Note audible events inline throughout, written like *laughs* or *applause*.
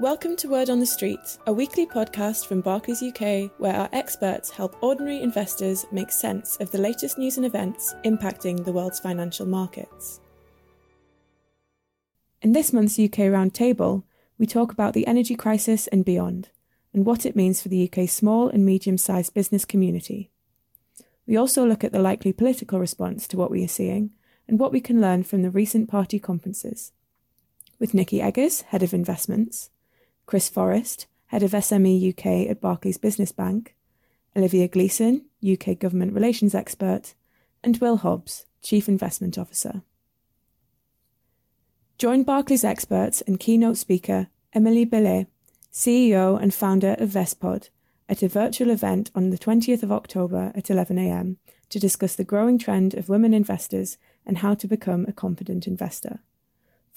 Welcome to Word on the Street, a weekly podcast from Barclays UK where our experts help ordinary investors make sense of the latest news and events impacting the world's financial markets. In this month's UK Roundtable, we talk about the energy crisis and beyond, and what it means for the UK's small and medium sized business community. We also look at the likely political response to what we are seeing and what we can learn from the recent party conferences. With Nikki Eggers, Head of Investments, Chris Forrest, Head of SME UK at Barclays Business Bank, Olivia Gleeson, UK Government Relations Expert, and Will Hobbs, Chief Investment Officer. Join Barclays experts and keynote speaker Emilie Bellet, CEO and founder of Vestpod, at a virtual event on the 20th of October at 11am to discuss the growing trend of women investors and how to become a confident investor.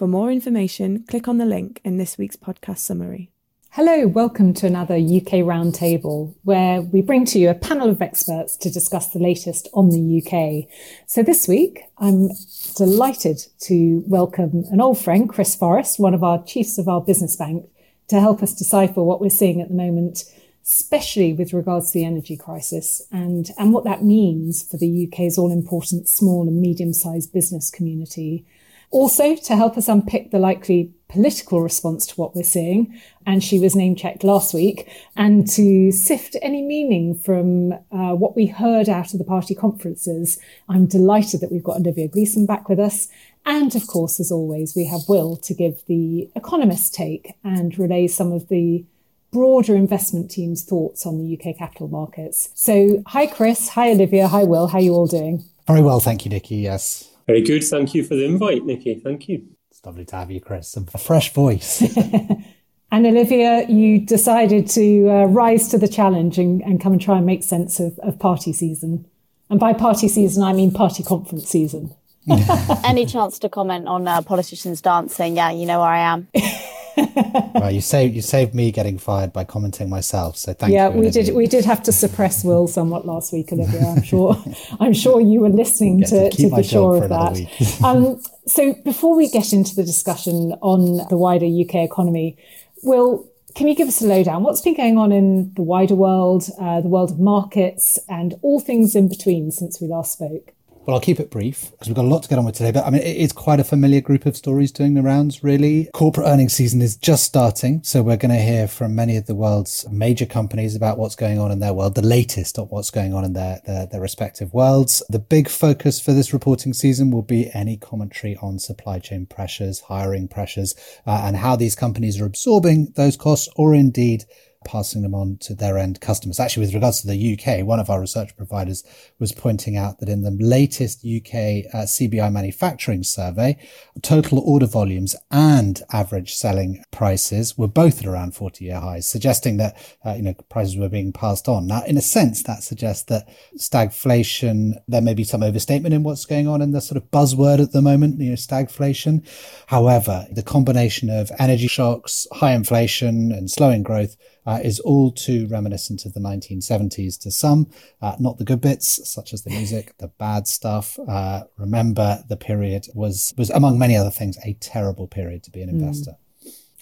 For more information, click on the link in this week's podcast summary. Hello, welcome to another UK Roundtable, where we bring to you a panel of experts to discuss the latest on the UK. So this week, I'm delighted to welcome an old friend, Chris Forrest, one of our chiefs of our business bank, to help us decipher what we're seeing at the moment, especially with regards to the energy crisis and, and what that means for the UK's all important small and medium sized business community. Also, to help us unpick the likely political response to what we're seeing, and she was name checked last week, and to sift any meaning from uh, what we heard out of the party conferences. I'm delighted that we've got Olivia Gleeson back with us. And of course, as always, we have Will to give the economist take and relay some of the broader investment team's thoughts on the UK capital markets. So, hi, Chris. Hi, Olivia. Hi, Will. How are you all doing? Very well, thank you, Nikki. Yes. Very good. Thank you for the invite, Nikki. Thank you. It's lovely to have you, Chris. A fresh voice. *laughs* and Olivia, you decided to uh, rise to the challenge and, and, come and try and make sense of, of party season. And by party season, I mean party conference season. *laughs* Any chance to comment on uh, politicians dancing? Yeah, you know where I am. *laughs* well, you saved you saved me getting fired by commenting myself. So thank yeah, you. Yeah, we did. We did have to suppress Will somewhat last week, Olivia. I'm sure. *laughs* I'm sure you were listening to, to, to be sure of that. *laughs* um, so before we get into the discussion on the wider UK economy, Will, can you give us a lowdown? What's been going on in the wider world, uh, the world of markets, and all things in between since we last spoke? Well, I'll keep it brief because we've got a lot to get on with today. But I mean, it's quite a familiar group of stories doing the rounds, really. Corporate earnings season is just starting. So we're going to hear from many of the world's major companies about what's going on in their world, the latest of what's going on in their, their, their respective worlds. The big focus for this reporting season will be any commentary on supply chain pressures, hiring pressures, uh, and how these companies are absorbing those costs or indeed passing them on to their end customers. Actually, with regards to the UK, one of our research providers was pointing out that in the latest UK uh, CBI manufacturing survey, total order volumes and average selling prices were both at around 40 year highs, suggesting that, uh, you know, prices were being passed on. Now, in a sense, that suggests that stagflation, there may be some overstatement in what's going on in the sort of buzzword at the moment, you know, stagflation. However, the combination of energy shocks, high inflation and slowing growth uh, is all too reminiscent of the 1970s to some, uh, not the good bits, such as the music, the bad stuff. Uh, remember, the period was, was, among many other things, a terrible period to be an hmm. investor.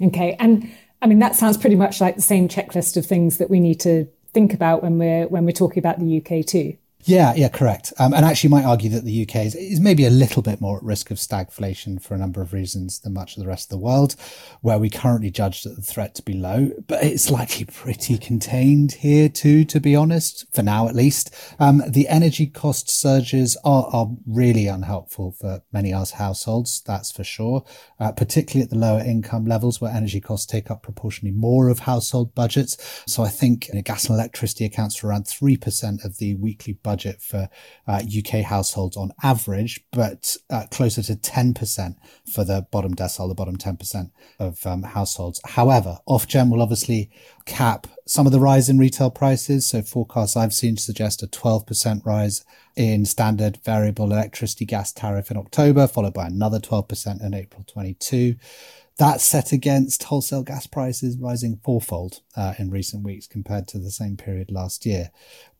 Mm. Okay. And I mean, that sounds pretty much like the same checklist of things that we need to think about when we're, when we're talking about the UK too. Yeah, yeah, correct. Um, and actually might argue that the UK is, is, maybe a little bit more at risk of stagflation for a number of reasons than much of the rest of the world, where we currently judge that the threat to be low, but it's likely pretty contained here too, to be honest, for now at least. Um, the energy cost surges are, are really unhelpful for many of us households, that's for sure, uh, particularly at the lower income levels where energy costs take up proportionally more of household budgets. So I think you know, gas and electricity accounts for around 3% of the weekly budget budget for uh, UK households on average, but uh, closer to 10% for the bottom decile, the bottom 10% of um, households. However, Ofgem will obviously cap some of the rise in retail prices. So forecasts I've seen suggest a 12% rise in standard variable electricity gas tariff in October, followed by another 12% in April 22. That's set against wholesale gas prices rising fourfold uh, in recent weeks compared to the same period last year.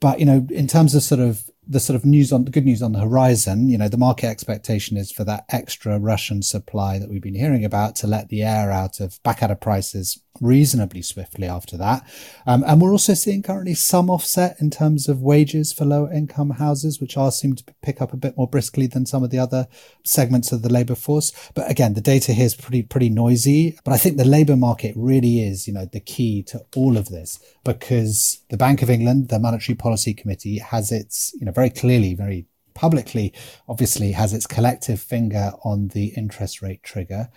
But, you know, in terms of sort of the sort of news on the good news on the horizon, you know, the market expectation is for that extra Russian supply that we've been hearing about to let the air out of back out of prices reasonably swiftly after that. Um, and we're also seeing currently some offset in terms of wages for lower income houses, which are seem to pick up a bit more briskly than some of the other segments of the labour force. But again, the data here is pretty, pretty noisy. But I think the labour market really is, you know, the key to all of this because the Bank of England, the Monetary Policy Committee has its, you know, very clearly, very publicly, obviously has its collective finger on the interest rate trigger.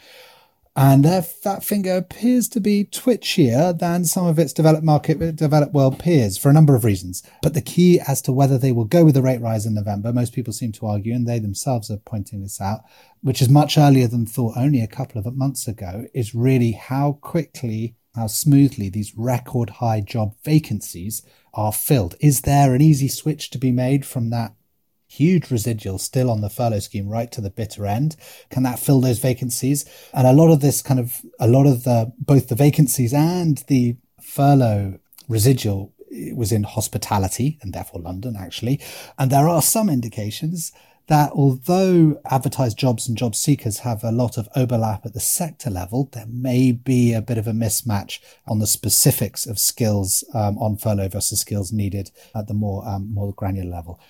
And that finger appears to be twitchier than some of its developed market, developed world peers for a number of reasons. But the key as to whether they will go with the rate rise in November, most people seem to argue, and they themselves are pointing this out, which is much earlier than thought only a couple of months ago, is really how quickly, how smoothly these record high job vacancies are filled. Is there an easy switch to be made from that huge residual still on the furlough scheme right to the bitter end. Can that fill those vacancies? And a lot of this kind of, a lot of the, both the vacancies and the furlough residual was in hospitality and therefore London actually. And there are some indications that although advertised jobs and job seekers have a lot of overlap at the sector level, there may be a bit of a mismatch on the specifics of skills um, on furlough versus skills needed at the more um, more granular level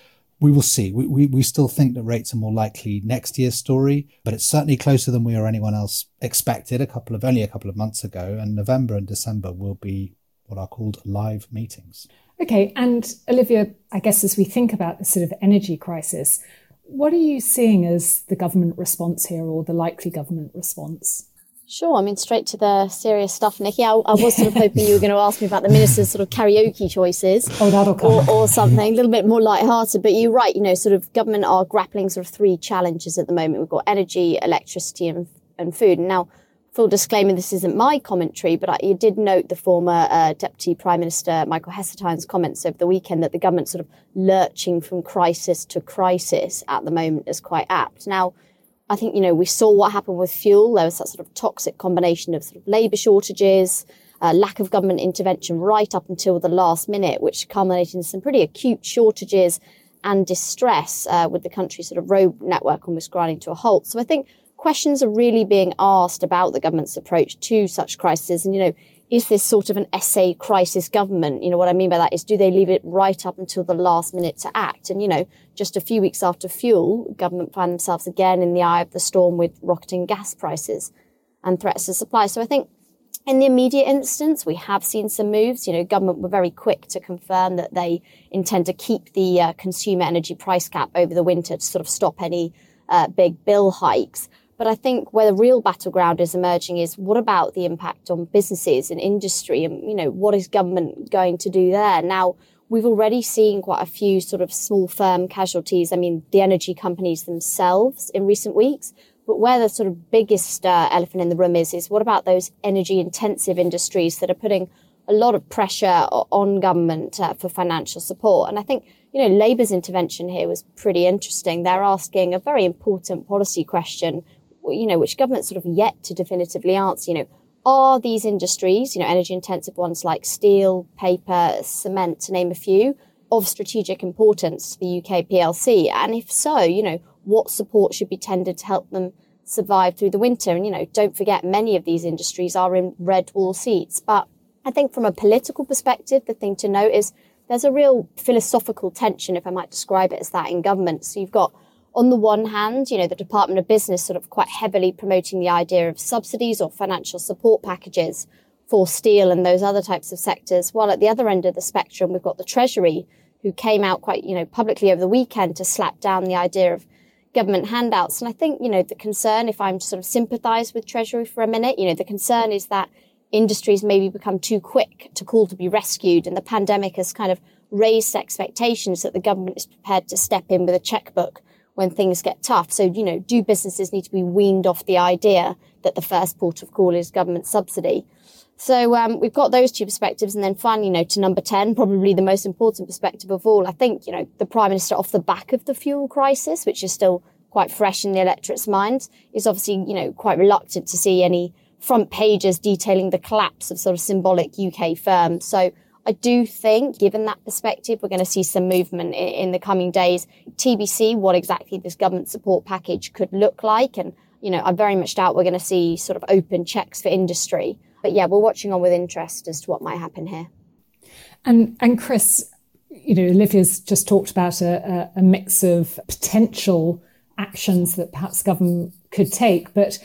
we will see. We, we, we still think that rates are more likely next year's story, but it's certainly closer than we or anyone else expected a couple of only a couple of months ago. And November and December will be what are called live meetings. Okay. And Olivia, I guess as we think about the sort of energy crisis, what are you seeing as the government response here or the likely government response? Sure. I mean, straight to the serious stuff, Nikki. I, I was sort of hoping you were going to ask me about the minister's sort of karaoke choices. Oh, that'll come. Or, or something a little bit more light-hearted. But you're right. You know, sort of government are grappling sort of three challenges at the moment. We've got energy, electricity, and, and food. And now, full disclaimer, this isn't my commentary, but I, you did note the former uh, Deputy Prime Minister Michael Heseltine's comments over the weekend that the government sort of lurching from crisis to crisis at the moment is quite apt. Now, I think, you know, we saw what happened with fuel. There was that sort of toxic combination of sort of labour shortages, uh, lack of government intervention right up until the last minute, which culminated in some pretty acute shortages and distress uh, with the country's sort of road network almost grinding to a halt. So I think questions are really being asked about the government's approach to such crises. And, you know, is this sort of an essay crisis government? You know, what I mean by that is do they leave it right up until the last minute to act? And, you know, just a few weeks after fuel, government find themselves again in the eye of the storm with rocketing gas prices and threats to supply. So I think in the immediate instance, we have seen some moves. You know, government were very quick to confirm that they intend to keep the uh, consumer energy price cap over the winter to sort of stop any uh, big bill hikes. But I think where the real battleground is emerging is what about the impact on businesses and industry and, you know, what is government going to do there? Now, we've already seen quite a few sort of small firm casualties. I mean, the energy companies themselves in recent weeks. But where the sort of biggest uh, elephant in the room is, is what about those energy intensive industries that are putting a lot of pressure on government uh, for financial support? And I think, you know, Labour's intervention here was pretty interesting. They're asking a very important policy question, you know, which government sort of yet to definitively answer, you know, are these industries, you know, energy intensive ones like steel, paper, cement, to name a few, of strategic importance to the UK PLC? And if so, you know, what support should be tendered to help them survive through the winter? And, you know, don't forget many of these industries are in red wall seats. But I think from a political perspective, the thing to note is there's a real philosophical tension, if I might describe it as that, in government. So you've got on the one hand, you know, the Department of Business sort of quite heavily promoting the idea of subsidies or financial support packages for steel and those other types of sectors. While at the other end of the spectrum, we've got the Treasury, who came out quite, you know, publicly over the weekend to slap down the idea of government handouts. And I think, you know, the concern, if I'm sort of sympathize with Treasury for a minute, you know, the concern is that industries maybe become too quick to call to be rescued. And the pandemic has kind of raised expectations that the government is prepared to step in with a checkbook when things get tough. So, you know, do businesses need to be weaned off the idea that the first port of call is government subsidy? So um, we've got those two perspectives. And then finally, you know, to number 10, probably the most important perspective of all, I think, you know, the Prime Minister off the back of the fuel crisis, which is still quite fresh in the electorate's minds, is obviously, you know, quite reluctant to see any front pages detailing the collapse of sort of symbolic UK firms. So I do think, given that perspective, we're going to see some movement in, in, the coming days. TBC, what exactly this government support package could look like. And, you know, I very much doubt we're going to see sort of open checks for industry. But yeah, we're watching on with interest as to what might happen here. And and Chris, you know, Olivia's just talked about a, a, a mix of potential actions that perhaps government could take, but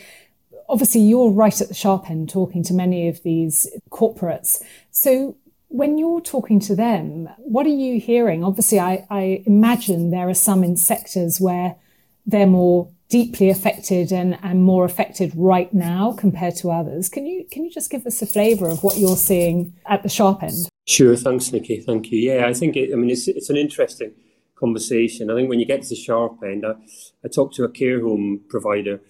obviously you're right at the sharp end talking to many of these corporates. So when you're talking to them, what are you hearing? Obviously, I, I imagine there are some in sectors where they're more deeply affected and, and more affected right now compared to others. Can you can you just give us a flavour of what you're seeing at the sharp end? Sure, thanks, Nikki. Thank you. Yeah, I think it, I mean it's it's an interesting conversation. I think when you get to the sharp end, I, I talked to a care home provider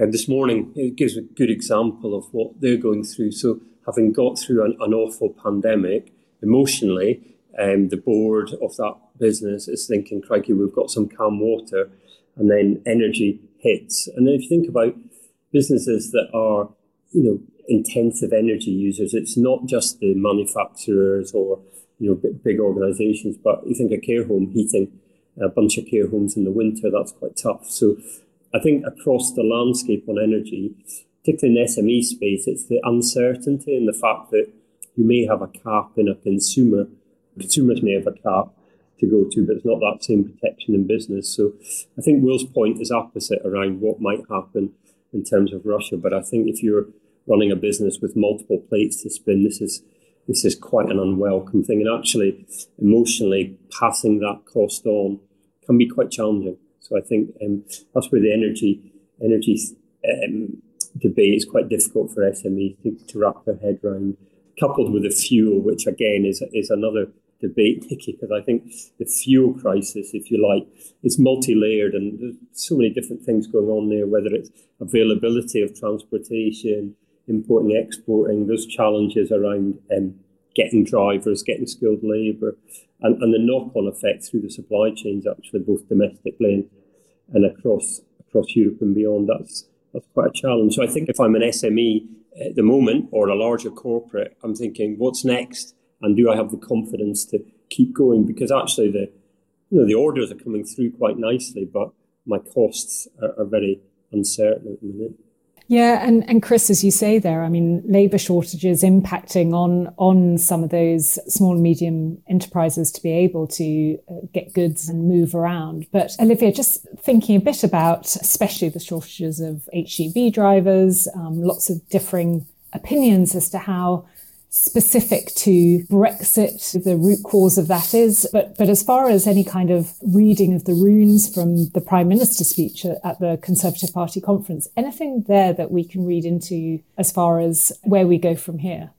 um, this morning. It gives a good example of what they're going through. So having got through an, an awful pandemic emotionally, um, the board of that business is thinking, crikey, we've got some calm water and then energy hits. And then if you think about businesses that are, you know, intensive energy users, it's not just the manufacturers or, you know, big organizations, but you think a care home heating a bunch of care homes in the winter, that's quite tough. So I think across the landscape on energy, particularly in the SME space, it's the uncertainty and the fact that you may have a cap in a consumer. Consumers may have a cap, to go to, but it's not that same protection in business. So I think Will's point is opposite around what might happen in terms of Russia. But I think if you're running a business with multiple plates to spin, this is this is quite an unwelcome thing. And actually, emotionally, passing that cost on can be quite challenging. So I think um, that's where the energy energy um, debate is quite difficult for SMEs to, to wrap their head around. Coupled with the fuel, which again is is another debate, because I think the fuel crisis, if you like, is multi-layered and there's so many different things going on there, whether it's availability of transportation, importing, exporting, those challenges around um, getting drivers, getting skilled labour, and, and the knock-on effect through the supply chains, actually, both domestically and, and across across Europe and beyond. That's that's quite a challenge. So I think if I'm an SME at the moment or a larger corporate, I'm thinking, what's next? and do I have the confidence to keep going? Because actually, the you know the orders are coming through quite nicely, but my costs are, are very uncertain at the minute. Yeah, and, and Chris, as you say there, I mean, labour shortages impacting on on some of those small and medium enterprises to be able to uh, get goods and move around. But Olivia, just thinking a bit about, especially the shortages of HGV drivers, um, lots of differing opinions as to how specific to Brexit, the root cause of that is. But, but as far as any kind of reading of the runes from the Prime Minister's speech at the Conservative Party conference, anything there that we can read into as far as where we go from here?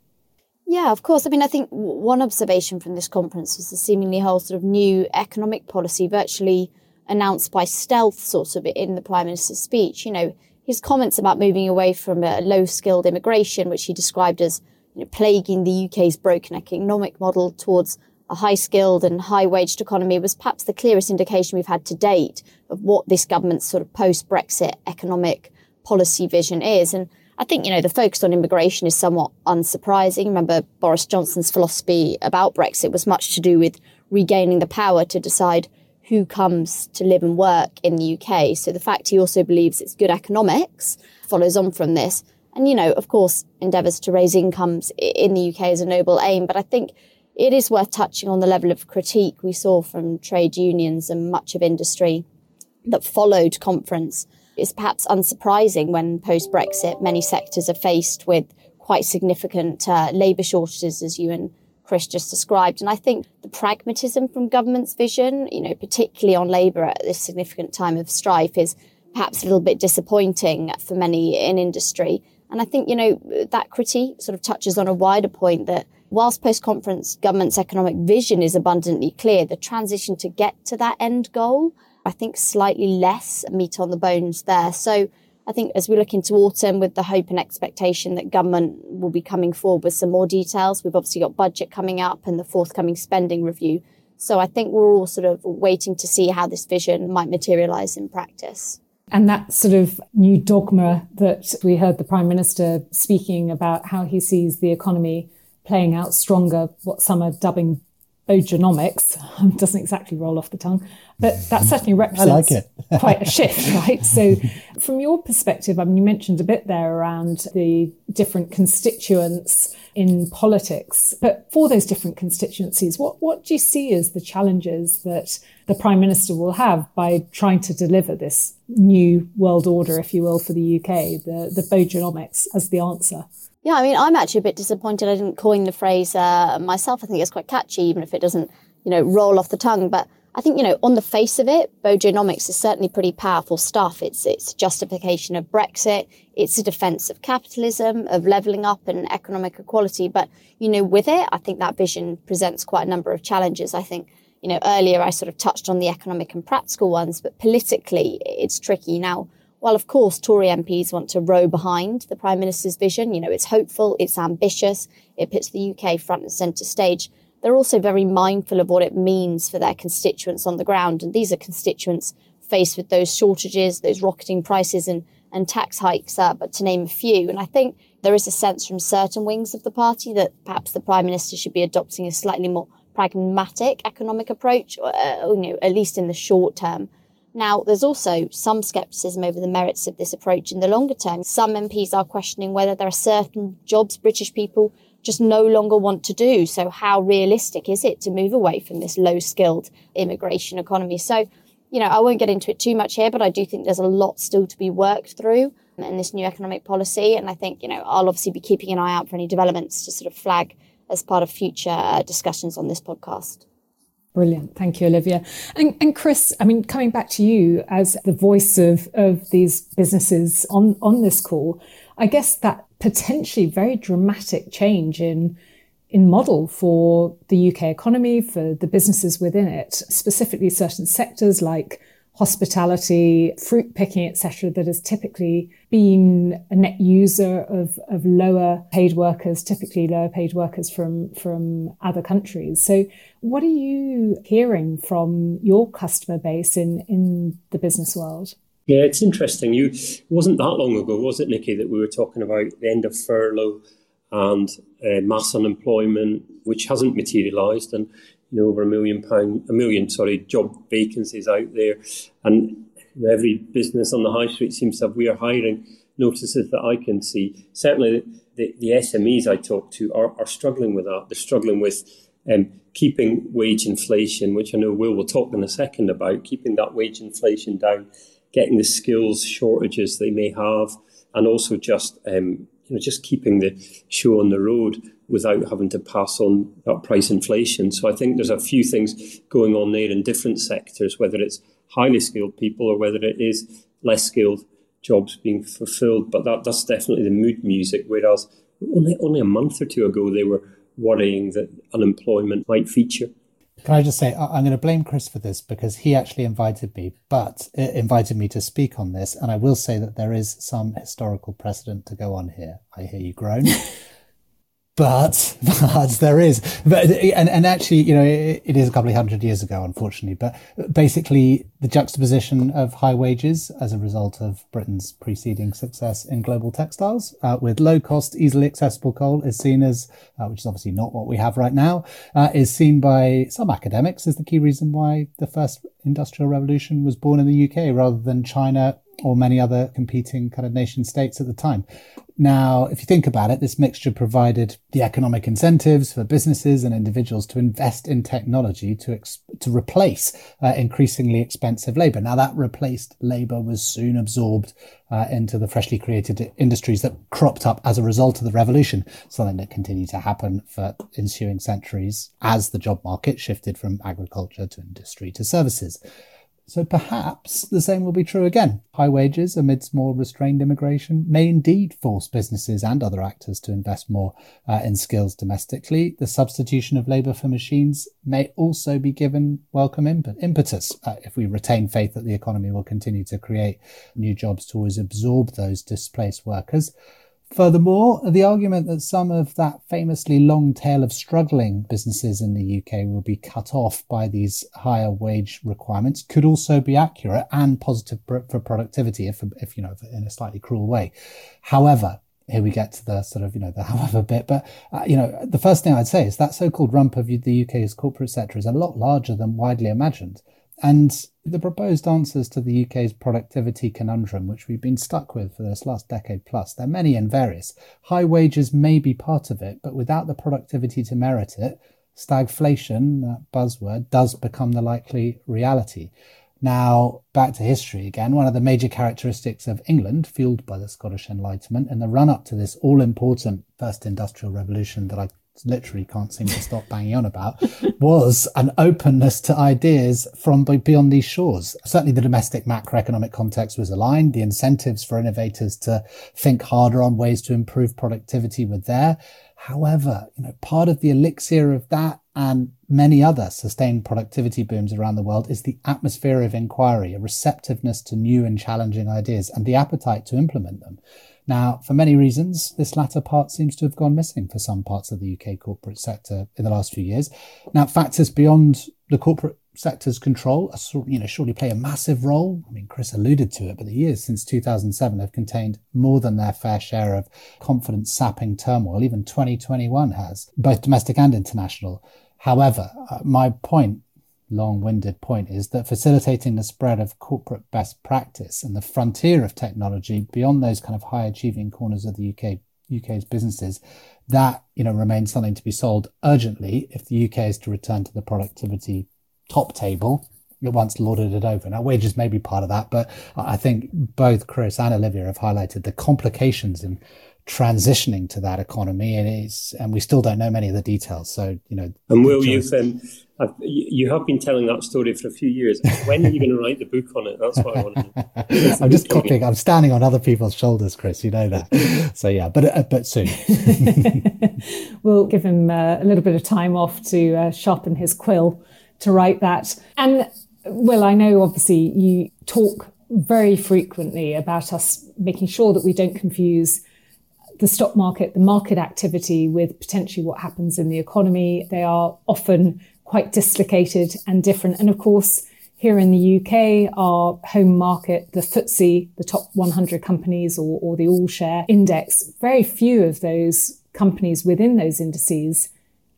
Yeah, of course. I mean, I think one observation from this conference was the seemingly whole sort of new economic policy virtually announced by stealth, sort of, in the Prime Minister's speech. You know, his comments about moving away from a low skilled immigration, which he described as you know, plaguing the UK's broken economic model towards a high skilled and high waged economy was perhaps the clearest indication we've had to date of what this government's sort of post Brexit economic policy vision is. And I think, you know, the focus on immigration is somewhat unsurprising. Remember, Boris Johnson's philosophy about Brexit was much to do with regaining the power to decide who comes to live and work in the UK. So the fact he also believes it's good economics follows on from this. And, you know, of course, endeavours to raise incomes in the UK is a noble aim, but I think it is worth touching on the level of critique we saw from trade unions and much of industry that followed conference. It's perhaps unsurprising when post Brexit, many sectors are faced with quite significant uh, labour shortages, as you and Chris just described. And I think the pragmatism from government's vision, you know, particularly on labour at this significant time of strife, is perhaps a little bit disappointing for many in industry. And I think, you know, that critique sort of touches on a wider point that whilst post conference government's economic vision is abundantly clear, the transition to get to that end goal, I think slightly less meat on the bones there. So I think as we look into autumn with the hope and expectation that government will be coming forward with some more details, we've obviously got budget coming up and the forthcoming spending review. So I think we're all sort of waiting to see how this vision might materialize in practice. And that sort of new dogma that we heard the Prime Minister speaking about how he sees the economy playing out stronger, what some are dubbing Bojonomics *laughs* doesn't exactly roll off the tongue, but that certainly represents like *laughs* quite a shift, right? So, from your perspective, I mean, you mentioned a bit there around the different constituents in politics, but for those different constituencies, what, what do you see as the challenges that the Prime Minister will have by trying to deliver this new world order, if you will, for the UK, the, the Bojonomics as the answer? Yeah, I mean, I'm actually a bit disappointed I didn't coin the phrase uh, myself. I think it's quite catchy, even if it doesn't, you know, roll off the tongue. But I think, you know, on the face of it, Bojonomics is certainly pretty powerful stuff. It's it's justification of Brexit. It's a defense of capitalism, of leveling up and economic equality. But, you know, with it, I think that vision presents quite a number of challenges. I think, you know, earlier I sort of touched on the economic and practical ones, but politically it's tricky. Now, while of course Tory MPs want to row behind the Prime Minister's vision, you know, it's hopeful, it's ambitious, it puts the UK front and centre stage. They're also very mindful of what it means for their constituents on the ground. And these are constituents faced with those shortages, those rocketing prices and, and tax hikes, uh, but to name a few. And I think there is a sense from certain wings of the party that perhaps the Prime Minister should be adopting a slightly more pragmatic economic approach, uh, you know, at least in the short term. Now, there's also some scepticism over the merits of this approach in the longer term. Some MPs are questioning whether there are certain jobs British people just no longer want to do. So, how realistic is it to move away from this low skilled immigration economy? So, you know, I won't get into it too much here, but I do think there's a lot still to be worked through in this new economic policy. And I think, you know, I'll obviously be keeping an eye out for any developments to sort of flag as part of future uh, discussions on this podcast. Brilliant. Thank you, Olivia. And, and Chris, I mean, coming back to you as the voice of, of these businesses on, on this call, I guess that potentially very dramatic change in in model for the UK economy, for the businesses within it, specifically certain sectors like hospitality, fruit picking, etc., that has typically been a net user of, of lower paid workers, typically lower paid workers from, from other countries. So what are you hearing from your customer base in, in the business world? Yeah, it's interesting. You it wasn't that long ago, was it, Nikki, that we were talking about the end of furlough and uh, mass unemployment, which hasn't materialised, and you know, over a million pound, a million, sorry, job vacancies out there, and you know, every business on the high street seems to have we are hiring notices that I can see. Certainly, the, the SMEs I talk to are, are struggling with that. They're struggling with um, keeping wage inflation, which I know Will will talk in a second about, keeping that wage inflation down, getting the skills shortages they may have, and also just um, you know just keeping the show on the road without having to pass on that price inflation. So I think there's a few things going on there in different sectors, whether it's highly skilled people or whether it is less skilled jobs being fulfilled. But that, that's definitely the mood music. Whereas only only a month or two ago they were worrying that unemployment might feature. Can I just say, I'm going to blame Chris for this because he actually invited me, but uh, invited me to speak on this. And I will say that there is some historical precedent to go on here. I hear you groan. *laughs* but *laughs* but there is. But and, and actually you know it, it is a couple of hundred years ago unfortunately. But basically the juxtaposition of high wages as a result of britain's preceding success in global textiles uh, with low cost easily accessible coal is seen as uh, which is obviously not what we have right now uh, is seen by some academics as the key reason why the first industrial revolution was born in the uk rather than china or many other competing kind of nation states at the time. Now, if you think about it, this mixture provided the economic incentives for businesses and individuals to invest in technology to ex- to replace uh, increasingly expensive labor. Now, that replaced labor was soon absorbed uh, into the freshly created industries that cropped up as a result of the revolution, something that continued to happen for ensuing centuries as the job market shifted from agriculture to industry to services. So perhaps the same will be true again. High wages amidst more restrained immigration may indeed force businesses and other actors to invest more uh, in skills domestically. The substitution of labour for machines may also be given welcome imp- impetus uh, if we retain faith that the economy will continue to create new jobs to always absorb those displaced workers. Furthermore, the argument that some of that famously long tail of struggling businesses in the UK will be cut off by these higher wage requirements could also be accurate and positive for productivity, if, if you know, in a slightly cruel way. However, here we get to the sort of, you know, the *laughs* however bit. But, uh, you know, the first thing I'd say is that so-called rump of the UK's corporate sector is a lot larger than widely imagined. And the proposed answers to the UK's productivity conundrum, which we've been stuck with for this last decade plus, they're many and various. High wages may be part of it, but without the productivity to merit it, stagflation, that buzzword, does become the likely reality. Now, back to history again, one of the major characteristics of England, fueled by the Scottish Enlightenment, in the run up to this all important first industrial revolution that I literally can't seem to stop banging on about, was an openness to ideas from beyond these shores. Certainly the domestic macroeconomic context was aligned. The incentives for innovators to think harder on ways to improve productivity were there. However, you know, part of the elixir of that and many other sustained productivity booms around the world is the atmosphere of inquiry, a receptiveness to new and challenging ideas, and the appetite to implement them. Now, for many reasons, this latter part seems to have gone missing for some parts of the UK corporate sector in the last few years. Now, factors beyond the corporate sector's control, you know, surely play a massive role. I mean, Chris alluded to it, but the years since 2007 have contained more than their fair share of confidence sapping turmoil. Even 2021 has, both domestic and international. However, uh, my point, long winded point, is that facilitating the spread of corporate best practice and the frontier of technology beyond those kind of high achieving corners of the UK UK's businesses, that you know remains something to be solved urgently if the UK is to return to the productivity top table it once lorded it over. Now, wages may be part of that, but I think both Chris and Olivia have highlighted the complications in transitioning to that economy, and it's and we still don't know many of the details. So you know, and Will, you've um, you have been telling that story for a few years. When are you going to write the book on it? That's what I want to *laughs* I'm just copying. I'm standing on other people's shoulders, Chris. You know that. *laughs* So yeah, but uh, but soon. *laughs* we'll give him uh, a little bit of time off to uh, sharpen his quill to write that. And Will, I know obviously you talk very frequently about us making sure that we don't confuse the stock market, the market activity with potentially what happens in the economy. They are often quite dislocated and different. And of course, here in the UK, our home market, the FTSE, the top 100 companies or, or the all share index, very few of those companies within those indices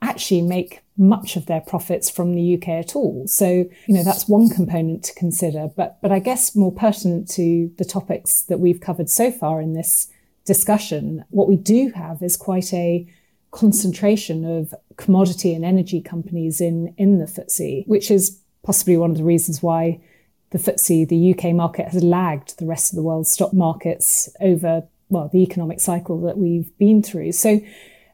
actually make much of their profits from the UK at all. So, you know, that's one component to consider. But, but I guess more pertinent to the topics that we've covered so far in this discussion, what we do have is quite a concentration of commodity and energy companies in, in the FTSE, which is possibly one of the reasons why the FTSE, the UK market has lagged the rest of the world's stock markets over, well, the economic cycle that we've been through. So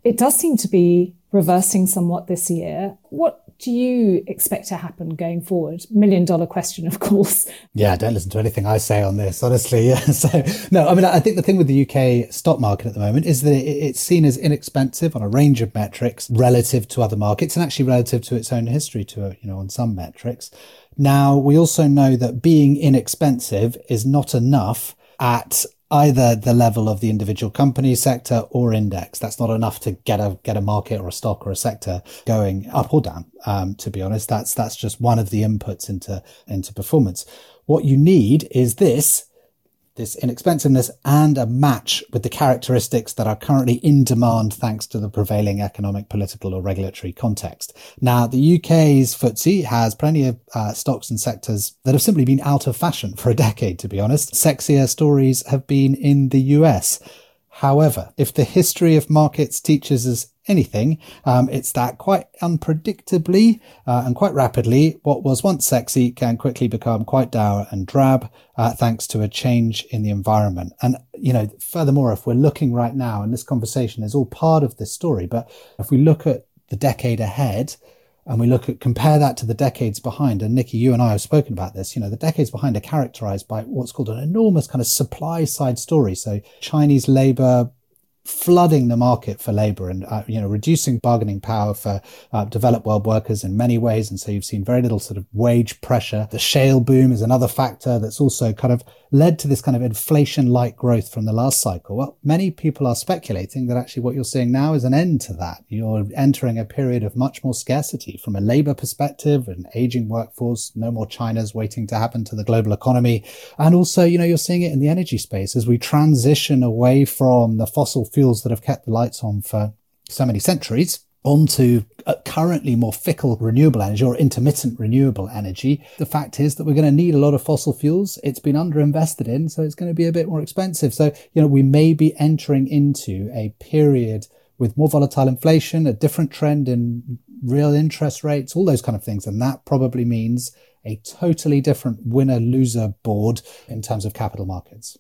it does seem to be reversing somewhat this year. What do you expect to happen going forward? Million dollar question, of course. Yeah, don't listen to anything I say on this, honestly. Yeah. *laughs* So, no, I mean, I think the thing with the UK stock market at the moment is that it's seen as inexpensive on a range of metrics relative to other markets and actually relative to its own history to, you know, on some metrics. Now, we also know that being inexpensive is not enough at either the level of the individual company sector or index. That's not enough to get a get a market or a stock or a sector going up or down. Um, to be honest, that's that's just one of the inputs into into performance. What you need is this this inexpensiveness and a match with the characteristics that are currently in demand thanks to the prevailing economic, political or regulatory context. Now, the UK's FTSE has plenty of uh, stocks and sectors that have simply been out of fashion for a decade, to be honest. Sexier stories have been in the US. However, if the history of markets teaches us anything, um, it's that quite unpredictably uh, and quite rapidly, what was once sexy can quickly become quite dour and drab, uh, thanks to a change in the environment. And, you know, furthermore, if we're looking right now, and this conversation is all part of this story, but if we look at the decade ahead, and we look at compare that to the decades behind. And nikki you and i have spoken about this. You know the decades behind are characterized by what's called an enormous kind of supply side story. So chinese labor flooding the market for labor and uh, you know reducing bargaining power for uh, developed world workers in many ways. And so you've seen very little sort of wage pressure. The shale boom is another factor that's also kind of led to this kind of inflation like growth from the last cycle. Well many people are speculating that actually what you're seeing now is an end to that. You're entering a period of much more scarcity from a labor perspective an aging workforce no more china's waiting to happen to the global economy. And also you know you're seeing it in the energy space as we transition away from the fossil fuels that have kept the lights on for so many centuries onto uh, currently more fickle renewable energy or intermittent renewable energy. The fact is that we're going to need a lot of fossil fuels. It's been underinvested in, so it's going to be a bit more expensive. So, you know, we may be entering into a period with more volatile inflation, a different trend in real interest rates, all those kind of things. And that probably means a totally different winner loser board in terms of capital markets.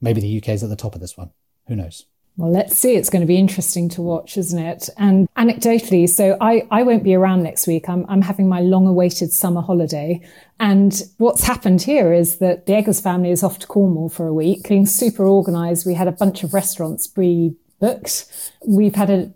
Maybe the UK is at the top of this one. Who knows? Well, let's see. It's going to be interesting to watch, isn't it? And anecdotally, so I, I won't be around next week. I'm, I'm having my long awaited summer holiday. And what's happened here is that the Eggers family is off to Cornwall for a week, being super organized. We had a bunch of restaurants pre booked. We've had a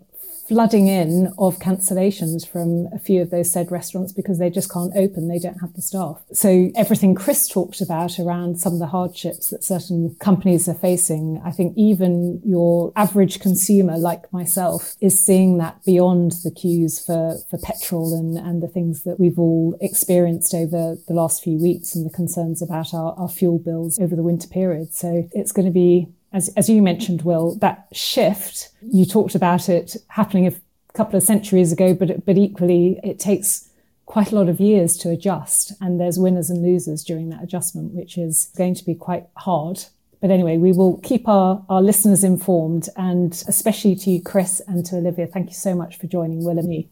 flooding in of cancellations from a few of those said restaurants because they just can't open. They don't have the staff. So everything Chris talked about around some of the hardships that certain companies are facing, I think even your average consumer like myself is seeing that beyond the queues for, for petrol and, and the things that we've all experienced over the last few weeks and the concerns about our, our fuel bills over the winter period. So it's going to be as, as you mentioned, Will, that shift, you talked about it happening a couple of centuries ago, but, but equally it takes quite a lot of years to adjust. And there's winners and losers during that adjustment, which is going to be quite hard. But anyway, we will keep our, our listeners informed and especially to you, Chris, and to Olivia. Thank you so much for joining Will and me.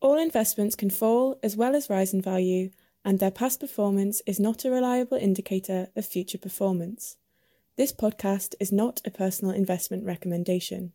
All investments can fall as well as rise in value, and their past performance is not a reliable indicator of future performance. This podcast is not a personal investment recommendation.